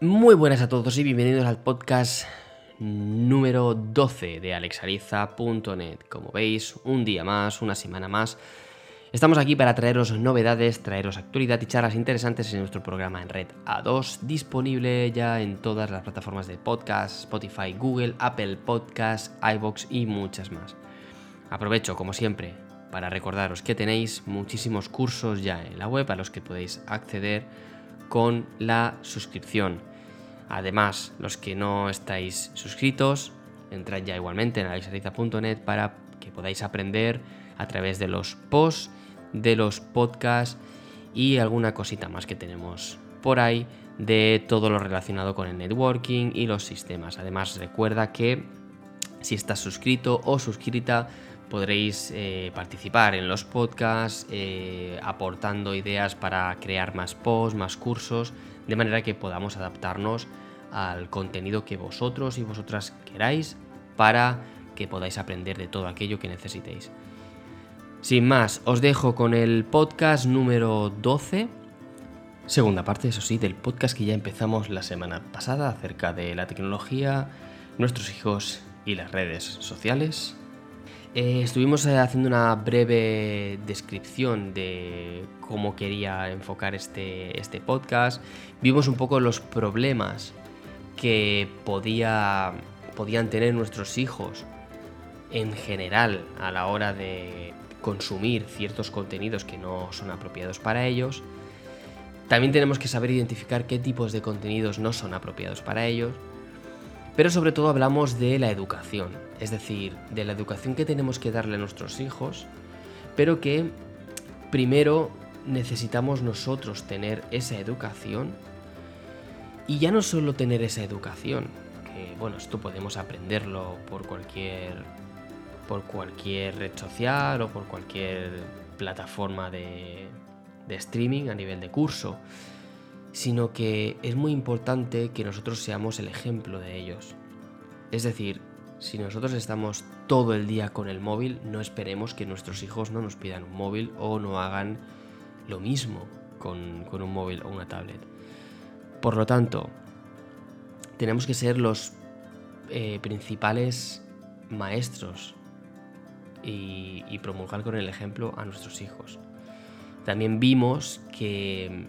Muy buenas a todos y bienvenidos al podcast número 12 de alexariza.net. Como veis, un día más, una semana más. Estamos aquí para traeros novedades, traeros actualidad y charlas interesantes en nuestro programa en red A2, disponible ya en todas las plataformas de podcast, Spotify, Google, Apple Podcasts, iBox y muchas más. Aprovecho, como siempre, para recordaros que tenéis muchísimos cursos ya en la web a los que podéis acceder con la suscripción. Además, los que no estáis suscritos, entrad ya igualmente en alexariza.net para que podáis aprender a través de los posts, de los podcasts y alguna cosita más que tenemos por ahí de todo lo relacionado con el networking y los sistemas. Además, recuerda que si estás suscrito o suscrita, podréis eh, participar en los podcasts, eh, aportando ideas para crear más posts, más cursos, de manera que podamos adaptarnos al contenido que vosotros y vosotras queráis para que podáis aprender de todo aquello que necesitéis. Sin más, os dejo con el podcast número 12, segunda parte, eso sí, del podcast que ya empezamos la semana pasada acerca de la tecnología, nuestros hijos y las redes sociales. Eh, estuvimos eh, haciendo una breve descripción de cómo quería enfocar este, este podcast. Vimos un poco los problemas que podía, podían tener nuestros hijos en general a la hora de consumir ciertos contenidos que no son apropiados para ellos. También tenemos que saber identificar qué tipos de contenidos no son apropiados para ellos. Pero sobre todo hablamos de la educación, es decir, de la educación que tenemos que darle a nuestros hijos, pero que primero necesitamos nosotros tener esa educación y ya no solo tener esa educación, que bueno, esto podemos aprenderlo por cualquier por cualquier red social o por cualquier plataforma de, de streaming a nivel de curso, sino que es muy importante que nosotros seamos el ejemplo de ellos. Es decir, si nosotros estamos todo el día con el móvil, no esperemos que nuestros hijos no nos pidan un móvil o no hagan lo mismo con, con un móvil o una tablet. Por lo tanto, tenemos que ser los eh, principales maestros y, y, promulgar con el ejemplo a nuestros hijos. También vimos que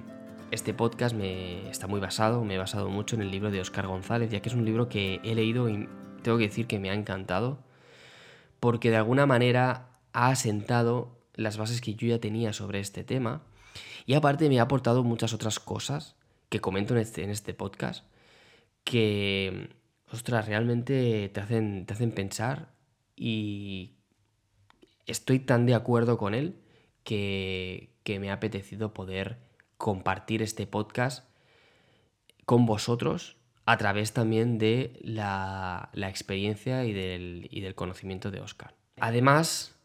este podcast me está muy basado, me he basado mucho en el libro de Oscar González, ya que es un libro que he leído y tengo que decir que me ha encantado, porque de alguna manera ha asentado las bases que yo ya tenía sobre este tema y aparte me ha aportado muchas otras cosas que comento en este, en este podcast que, ostras, realmente te hacen, te hacen pensar y estoy tan de acuerdo con él que, que me ha apetecido poder compartir este podcast con vosotros a través también de la, experiencia y del, y del, conocimiento de Oscar. Además,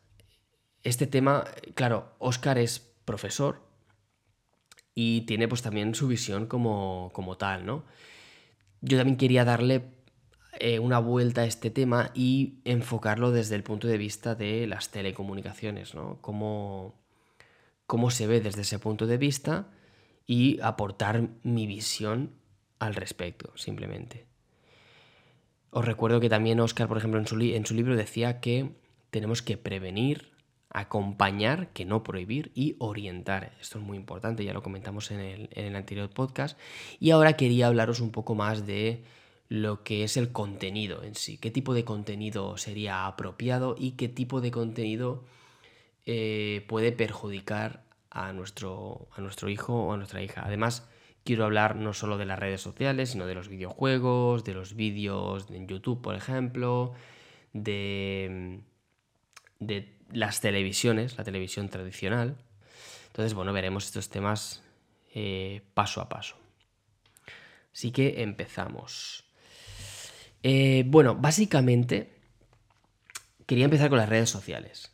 este tema, claro, Oscar es profesor y tiene pues también su visión como, como tal, ¿no? Yo también quería darle eh, una vuelta a este tema y enfocarlo desde el punto de vista de las telecomunicaciones, ¿no? Cómo, cómo se ve desde ese punto de vista y aportar mi visión al respecto, simplemente. Os recuerdo que también Oscar, por ejemplo, en su, en su libro decía que tenemos que prevenir, acompañar, que no prohibir y orientar. Esto es muy importante, ya lo comentamos en el, en el anterior podcast. Y ahora quería hablaros un poco más de lo que es el contenido en sí, qué tipo de contenido sería apropiado y qué tipo de contenido eh, puede perjudicar a nuestro, a nuestro hijo o a nuestra hija. Además, quiero hablar no solo de las redes sociales, sino de los videojuegos, de los vídeos en YouTube, por ejemplo, de, las televisiones, la televisión tradicional. Entonces, bueno, veremos estos temas eh, paso a paso. Así que empezamos. Eh, bueno, básicamente quería empezar con las redes sociales.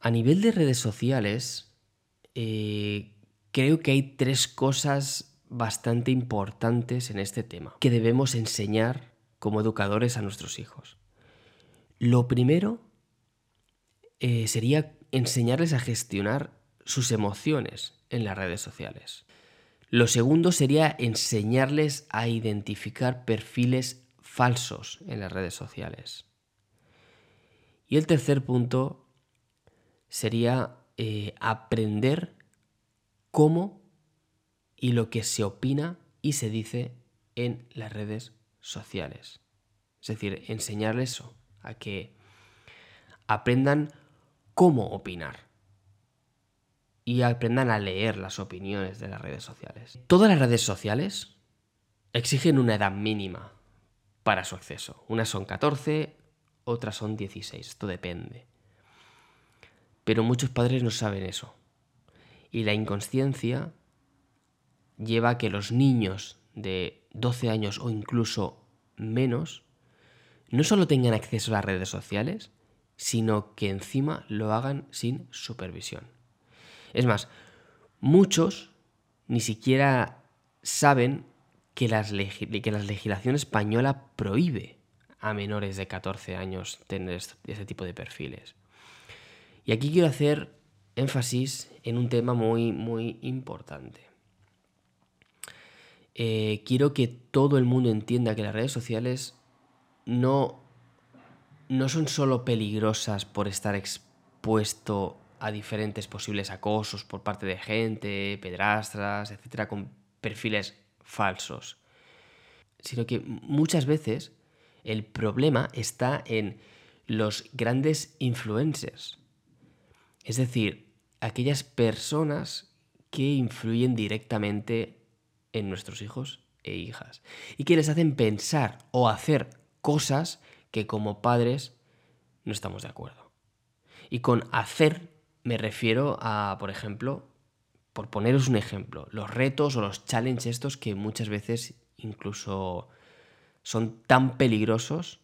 A nivel de redes sociales, eh, creo que hay tres cosas bastante importantes en este tema que debemos enseñar como educadores a nuestros hijos. Lo primero eh, sería enseñarles a gestionar sus emociones en las redes sociales. Lo segundo sería enseñarles a identificar perfiles falsos en las redes sociales. Y el tercer punto sería eh, aprender cómo y lo que se opina y se dice en las redes sociales. Es decir, enseñarles eso, a que aprendan cómo opinar y aprendan a leer las opiniones de las redes sociales. Todas las redes sociales exigen una edad mínima para su acceso. Unas son 14, otras son 16, esto depende. Pero muchos padres no saben eso. Y la inconsciencia lleva a que los niños de 12 años o incluso menos no solo tengan acceso a las redes sociales, sino que encima lo hagan sin supervisión. Es más, muchos ni siquiera saben que, las que la legislación española prohíbe a menores de 14 años tener este tipo de perfiles. Y aquí quiero hacer énfasis en un tema muy, muy importante. Eh, quiero que todo el mundo entienda que las redes sociales no, no son solo peligrosas por estar expuesto a diferentes posibles acosos por parte de gente, pedrastras, etcétera, con perfiles falsos, sino que muchas veces el problema está en los grandes influencers. Es decir, aquellas personas que influyen directamente en nuestros hijos e hijas y que les hacen pensar o hacer cosas que como padres no estamos de acuerdo. Y con hacer me refiero a, por ejemplo, por poneros un ejemplo, los retos o los challenges estos que muchas veces incluso son tan peligrosos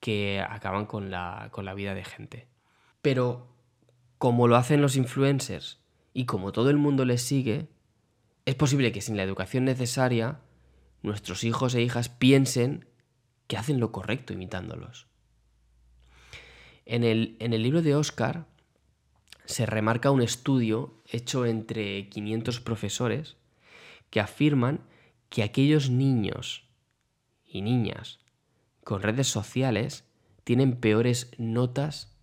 que acaban con la, con la vida de gente. Pero como lo hacen los influencers y como todo el mundo les sigue, es posible que sin la educación necesaria nuestros hijos e hijas piensen que hacen lo correcto imitándolos. En el, en el libro de Oscar se remarca un estudio hecho entre 500 profesores que afirman que aquellos niños y niñas con redes sociales tienen peores notas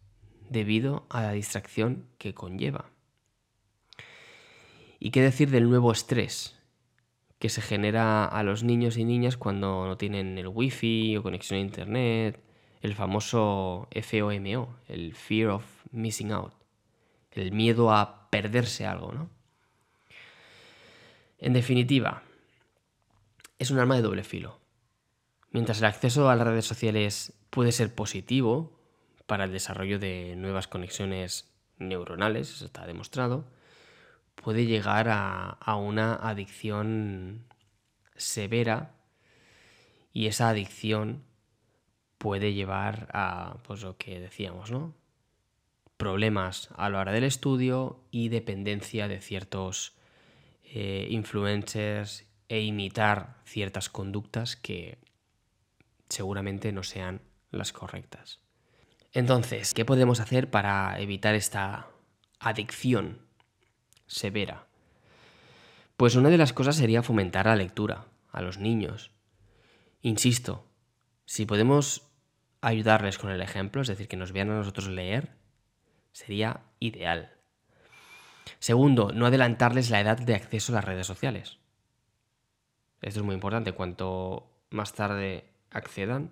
debido a la distracción que conlleva. ¿Y qué decir del nuevo estrés que se genera a los niños y niñas cuando no tienen el wifi o conexión a internet? El famoso FOMO, el Fear of Missing Out, el miedo a perderse algo, ¿no? En definitiva, es un arma de doble filo. Mientras el acceso a las redes sociales puede ser positivo para el desarrollo de nuevas conexiones neuronales, eso está demostrado, puede llegar a, una adicción severa y esa adicción puede llevar a pues lo que decíamos, ¿no? Problemas a la hora del estudio y dependencia de ciertos eh, influencers e imitar ciertas conductas que seguramente no sean las correctas. Entonces, ¿qué podemos hacer para evitar esta adicción severa? Pues una de las cosas sería fomentar la lectura a los niños. Insisto, si podemos ayudarles con el ejemplo, es decir, que nos vean a nosotros leer, sería ideal. Segundo, no adelantarles la edad de acceso a las redes sociales. Esto es muy importante. Cuanto más tarde accedan,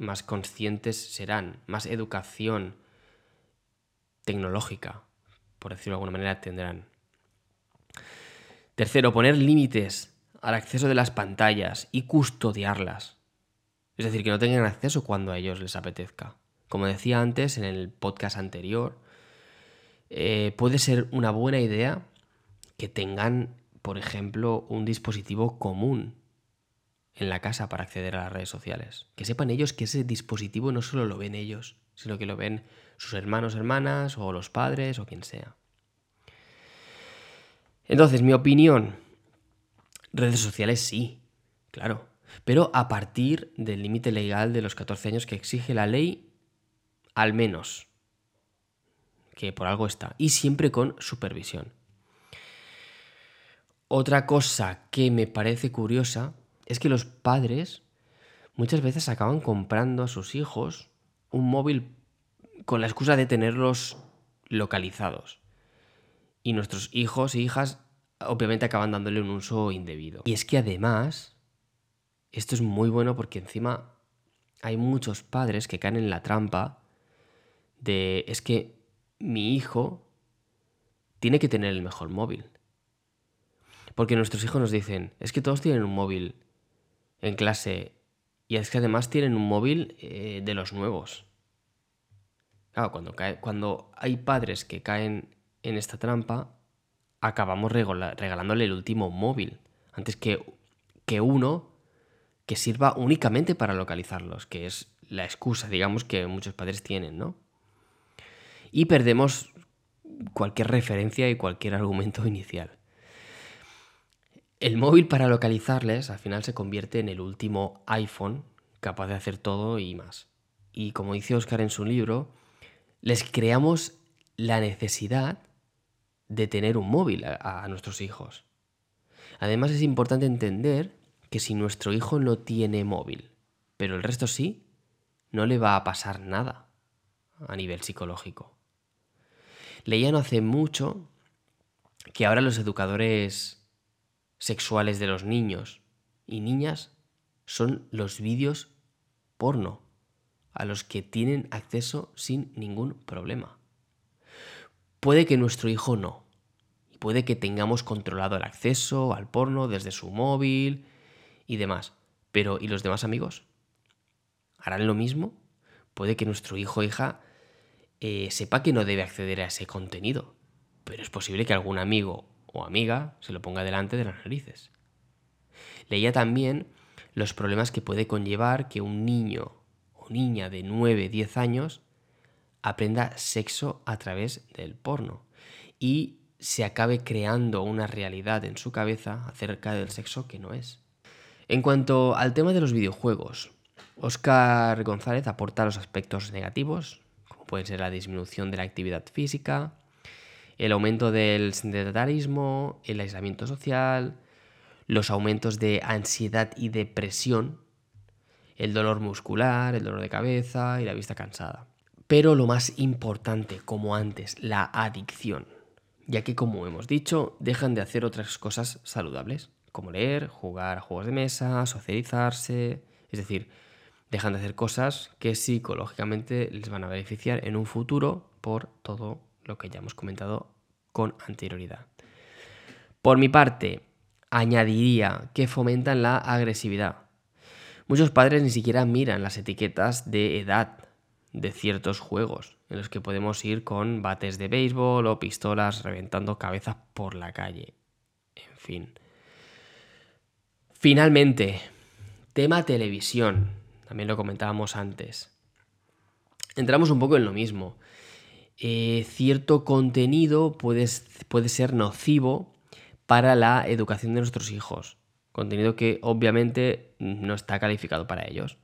más conscientes serán, más educación tecnológica, por decirlo de alguna manera, tendrán. Tercero, poner límites al acceso de las pantallas y custodiarlas. Es decir, que no tengan acceso cuando a ellos les apetezca. Como decía antes en el podcast anterior, eh, puede ser una buena idea que tengan, por ejemplo, un dispositivo común en la casa para acceder a las redes sociales. Que sepan ellos que ese dispositivo no solo lo ven ellos, sino que lo ven sus hermanos, hermanas o los padres o quien sea. Entonces, mi opinión, redes sociales sí, claro, pero a partir del límite legal de los 14 años que exige la ley, al menos, que por algo está, y siempre con supervisión. Otra cosa que me parece curiosa es que los padres muchas veces acaban comprando a sus hijos un móvil con la excusa de tenerlos localizados. Y nuestros hijos e hijas obviamente acaban dándole un uso indebido. Y es que además, esto es muy bueno porque encima hay muchos padres que caen en la trampa de es que mi hijo tiene que tener el mejor móvil. Porque nuestros hijos nos dicen, es que todos tienen un móvil en clase y es que además tienen un móvil eh, de los nuevos. Claro, cuando, cuando hay padres que caen en esta trampa, acabamos regalándole el último móvil, antes que, que uno que sirva únicamente para localizarlos, que es la excusa, digamos, que muchos padres tienen, ¿no? Y perdemos cualquier referencia y cualquier argumento inicial. El móvil para localizarles al final se convierte en el último iPhone capaz de hacer todo y más. Y como dice Oscar en su libro, les creamos la necesidad de tener un móvil a, nuestros hijos. Además es importante entender que si nuestro hijo no tiene móvil, pero el resto sí, no le va a pasar nada a nivel psicológico. Leía no hace mucho que ahora los educadores sexuales de los niños y niñas son los vídeos porno a los que tienen acceso sin ningún problema. Puede que nuestro hijo no. Y puede que tengamos controlado el acceso al porno desde su móvil y demás. Pero ¿y los demás amigos? ¿Harán lo mismo? Puede que nuestro hijo o hija eh, sepa que no debe acceder a ese contenido. Pero es posible que algún amigo o amiga se lo ponga delante de las narices. Leía también los problemas que puede conllevar que un niño o niña de 9, 10 años aprenda sexo a través del porno y se acabe creando una realidad en su cabeza acerca del sexo que no es. En cuanto al tema de los videojuegos, Oscar González aporta los aspectos negativos, como pueden ser la disminución de la actividad física, el aumento del sedentarismo, el aislamiento social, los aumentos de ansiedad y depresión, el dolor muscular, el dolor de cabeza y la vista cansada. Pero lo más importante, como antes, la adicción, ya que como hemos dicho, dejan de hacer otras cosas saludables, como leer, jugar a juegos de mesa, socializarse, es decir, dejan de hacer cosas que psicológicamente les van a beneficiar en un futuro por todo lo que ya hemos comentado con anterioridad. Por mi parte, añadiría que fomentan la agresividad. Muchos padres ni siquiera miran las etiquetas de edad de ciertos juegos en los que podemos ir con bates de béisbol o pistolas reventando cabezas por la calle. En fin. Finalmente, tema televisión. También lo comentábamos antes. Entramos un poco en lo mismo. Eh, cierto contenido puede, puede ser nocivo para la educación de nuestros hijos. Contenido que obviamente no está calificado para ellos.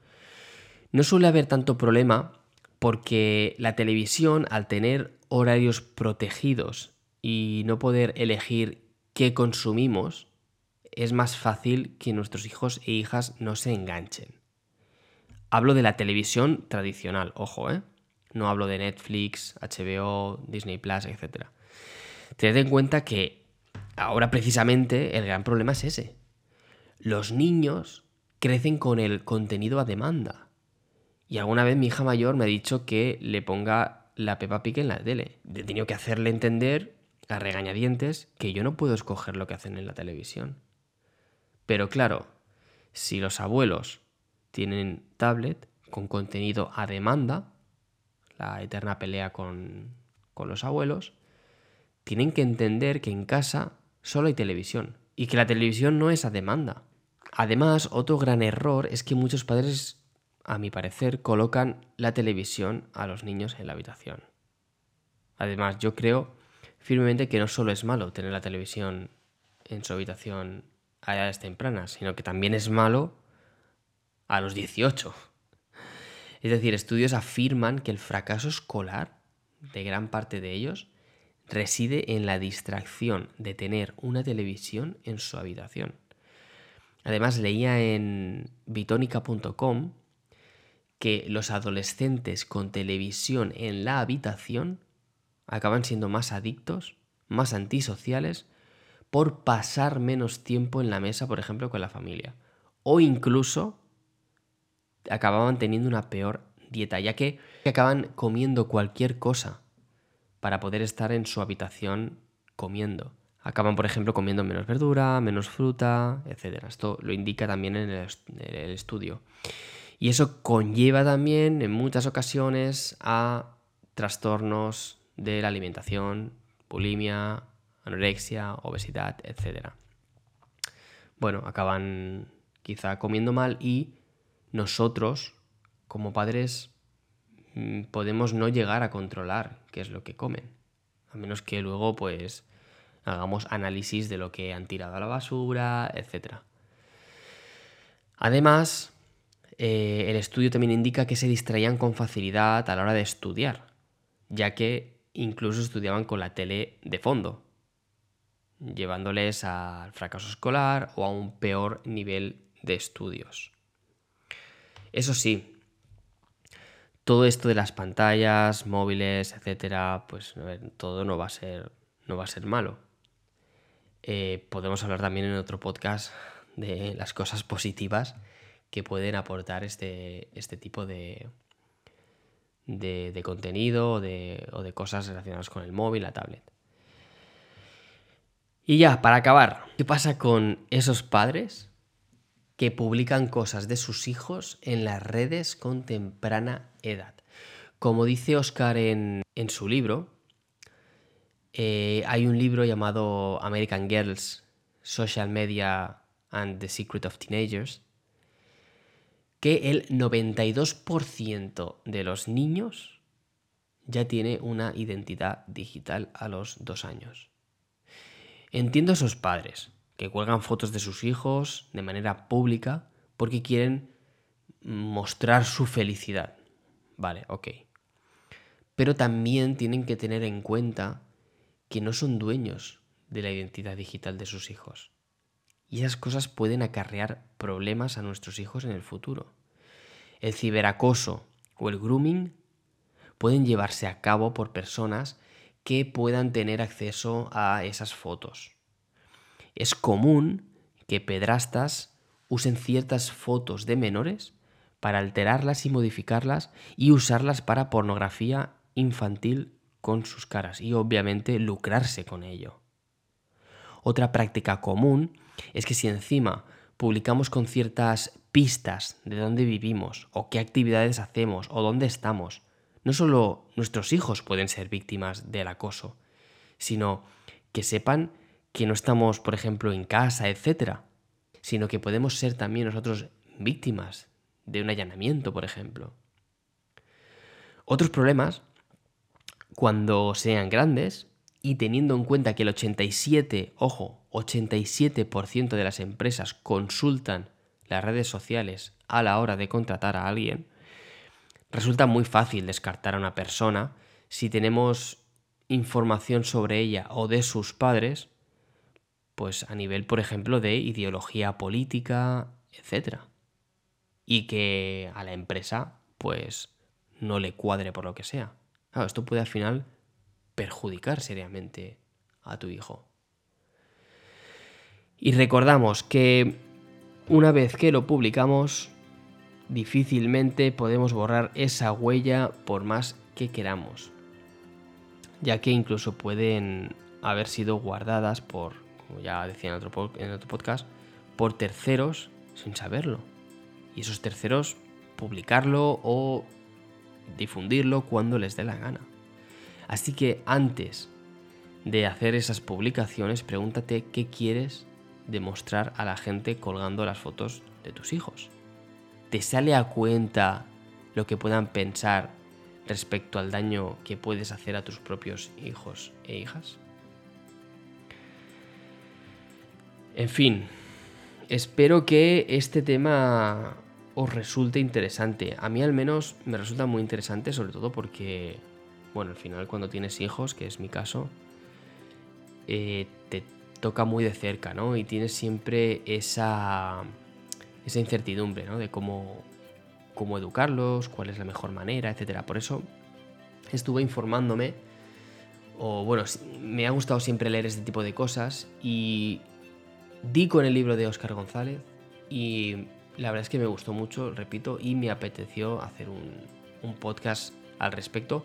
No suele haber tanto problema porque la televisión, al tener horarios protegidos y no poder elegir qué consumimos, es más fácil que nuestros hijos e hijas no se enganchen. Hablo de la televisión tradicional, ojo, ¿eh? No hablo de Netflix, HBO, Disney Plus, etc. Tened en cuenta que ahora precisamente el gran problema es ese. Los niños crecen con el contenido a demanda. Y alguna vez mi hija mayor me ha dicho que le ponga la Peppa Pig en la tele. He tenido que hacerle entender a regañadientes que yo no puedo escoger lo que hacen en la televisión. Pero claro, si los abuelos tienen tablet con contenido a demanda, la eterna pelea con, con los abuelos, tienen que entender que en casa solo hay televisión y que la televisión no es a demanda. Además, otro gran error es que muchos padres a mi parecer, colocan la televisión a los niños en la habitación. Además, yo creo firmemente que no solo es malo tener la televisión en su habitación a edades tempranas, sino que también es malo a los 18. Es decir, estudios afirman que el fracaso escolar de gran parte de ellos reside en la distracción de tener una televisión en su habitación. Además, leía en bitónica.com que los adolescentes con televisión en la habitación acaban siendo más adictos, más antisociales, por pasar menos tiempo en la mesa, por ejemplo, con la familia. O incluso acababan teniendo una peor dieta, ya que acaban comiendo cualquier cosa para poder estar en su habitación comiendo. Acaban, por ejemplo, comiendo menos verdura, menos fruta, etc. Esto lo indica también en el, estudio. Y eso conlleva también en muchas ocasiones a trastornos de la alimentación, bulimia, anorexia, obesidad, etc. Bueno, acaban quizá comiendo mal y nosotros, como padres, mm, podemos no llegar a controlar qué es lo que comen. A menos que luego, pues, hagamos análisis de lo que han tirado a la basura, etc. Además, eh, el estudio también indica que se distraían con facilidad a la hora de estudiar, ya que incluso estudiaban con la tele de fondo, llevándoles al fracaso escolar o a un peor nivel de estudios. Eso sí, todo esto de las pantallas, móviles, etcétera, pues todo no va a ser, no va a ser malo. Eh, podemos hablar también en otro podcast de las cosas positivas que pueden aportar este, este tipo de, de, contenido o de, o de cosas relacionadas con el móvil, la tablet. Y ya, para acabar, ¿qué pasa con esos padres que publican cosas de sus hijos en las redes con temprana edad? Como dice Oscar en, en su libro, eh, hay un libro llamado American Girls, Social Media and the Secret of Teenagers, que el 92% de los niños ya tiene una identidad digital a los dos años. Entiendo a esos padres que cuelgan fotos de sus hijos de manera pública porque quieren mostrar su felicidad. Vale, ok. Pero también tienen que tener en cuenta que no son dueños de la identidad digital de sus hijos. Y esas cosas pueden acarrear problemas a nuestros hijos en el futuro. El ciberacoso o el grooming pueden llevarse a cabo por personas que puedan tener acceso a esas fotos. Es común que pedrastas usen ciertas fotos de menores para alterarlas y modificarlas y usarlas para pornografía infantil con sus caras y obviamente lucrarse con ello. Otra práctica común es que si encima publicamos con ciertas pistas de dónde vivimos o qué actividades hacemos o dónde estamos, no solo nuestros hijos pueden ser víctimas del acoso, sino que sepan que no estamos, por ejemplo, en casa, etc., sino que podemos ser también nosotros víctimas de un allanamiento, por ejemplo. Otros problemas cuando sean grandes y teniendo en cuenta que el 87, ojo, 87% de las empresas consultan las redes sociales a la hora de contratar a alguien, resulta muy fácil descartar a una persona si tenemos información sobre ella o de sus padres, pues a nivel, por ejemplo, de ideología política, etc. Y que a la empresa, pues, no le cuadre por lo que sea esto puede al final perjudicar seriamente a tu hijo. Y recordamos que una vez que lo publicamos, difícilmente podemos borrar esa huella por más que queramos, ya que incluso pueden haber sido guardadas por, como ya decía en otro, otro podcast, por terceros sin saberlo. Y esos terceros publicarlo o difundirlo cuando les dé la gana. Así que antes de hacer esas publicaciones, pregúntate qué quieres demostrar a la gente colgando las fotos de tus hijos. ¿Te sale a cuenta lo que puedan pensar respecto al daño que puedes hacer a tus propios hijos e hijas? En fin, espero que este tema os resulte interesante. A mí al menos me resulta muy interesante, sobre todo porque, bueno, al final cuando tienes hijos, que es mi caso, eh, te toca muy de cerca, ¿no? Y tienes siempre esa, esa incertidumbre, ¿no? De cómo, cómo educarlos, cuál es la mejor manera, etc. Por eso estuve informándome, o bueno, me ha gustado siempre leer este tipo de cosas y di con el libro de Oscar González y la verdad es que me gustó mucho, repito, y me apeteció hacer un, un podcast al respecto,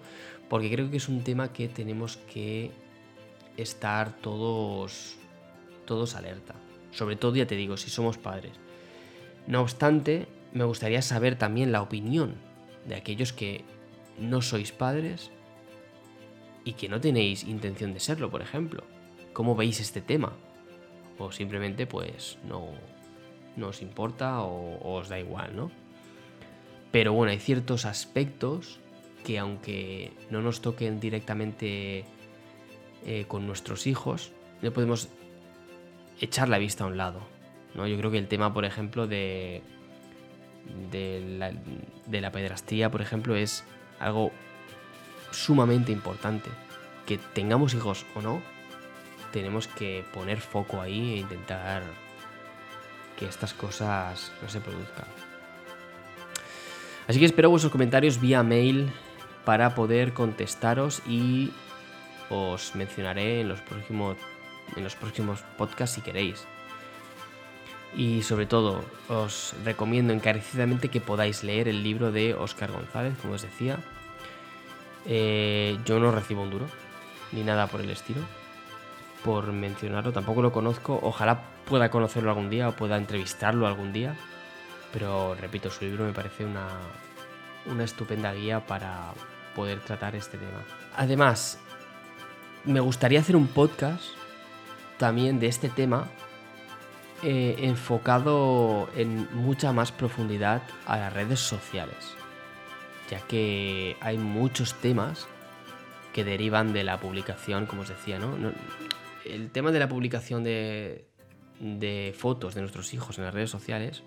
porque creo que es un tema que tenemos que estar todos, todos alerta. Sobre todo, ya te digo, si somos padres. No obstante, me gustaría saber también la opinión de aquellos que no sois padres y que no tenéis intención de serlo, por ejemplo. ¿Cómo veis este tema? O simplemente pues no, no os importa o, os da igual, ¿no? Pero bueno, hay ciertos aspectos que aunque no nos toquen directamente eh, con nuestros hijos, no podemos echar la vista a un lado. ¿no? Yo creo que el tema, por ejemplo, de, de, la, de la pedrastía, por ejemplo, es algo sumamente importante. Que tengamos hijos o no, tenemos que poner foco ahí e intentar que estas cosas no se produzcan. Así que espero vuestros comentarios vía mail para poder contestaros y os mencionaré en los próximos, en los próximos podcasts si queréis. Y sobre todo, os recomiendo encarecidamente que podáis leer el libro de Oscar González, como os decía. Eh, yo no recibo un duro, ni nada por el estilo por mencionarlo, tampoco lo conozco, ojalá pueda conocerlo algún día o pueda entrevistarlo algún día, pero repito, su libro me parece una, una estupenda guía para poder tratar este tema. Además, me gustaría hacer un podcast también de este tema eh, enfocado en mucha más profundidad a las redes sociales, ya que hay muchos temas que derivan de la publicación, como os decía, ¿no? El tema de la publicación de, fotos de nuestros hijos en las redes sociales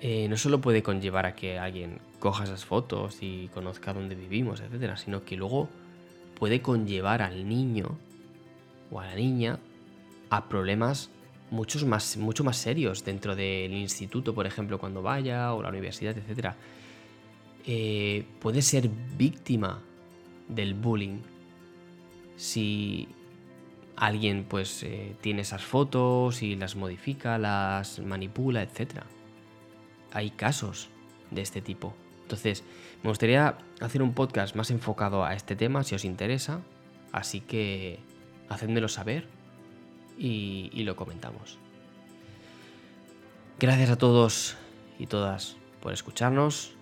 eh, no solo puede conllevar a que alguien coja esas fotos y conozca dónde vivimos, etcétera, sino que luego puede conllevar al niño o a la niña a problemas muchos más, mucho más serios dentro del instituto, por ejemplo, cuando vaya, o la universidad, etcétera. Eh, puede ser víctima del bullying si alguien pues eh, tiene esas fotos y las modifica, las manipula, etc. Hay casos de este tipo. Entonces, me gustaría hacer un podcast más enfocado a este tema si os interesa, así que hacedmelo saber y lo comentamos. Gracias a todos y todas por escucharnos.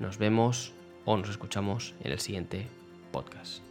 Nos vemos o nos escuchamos en el siguiente podcast.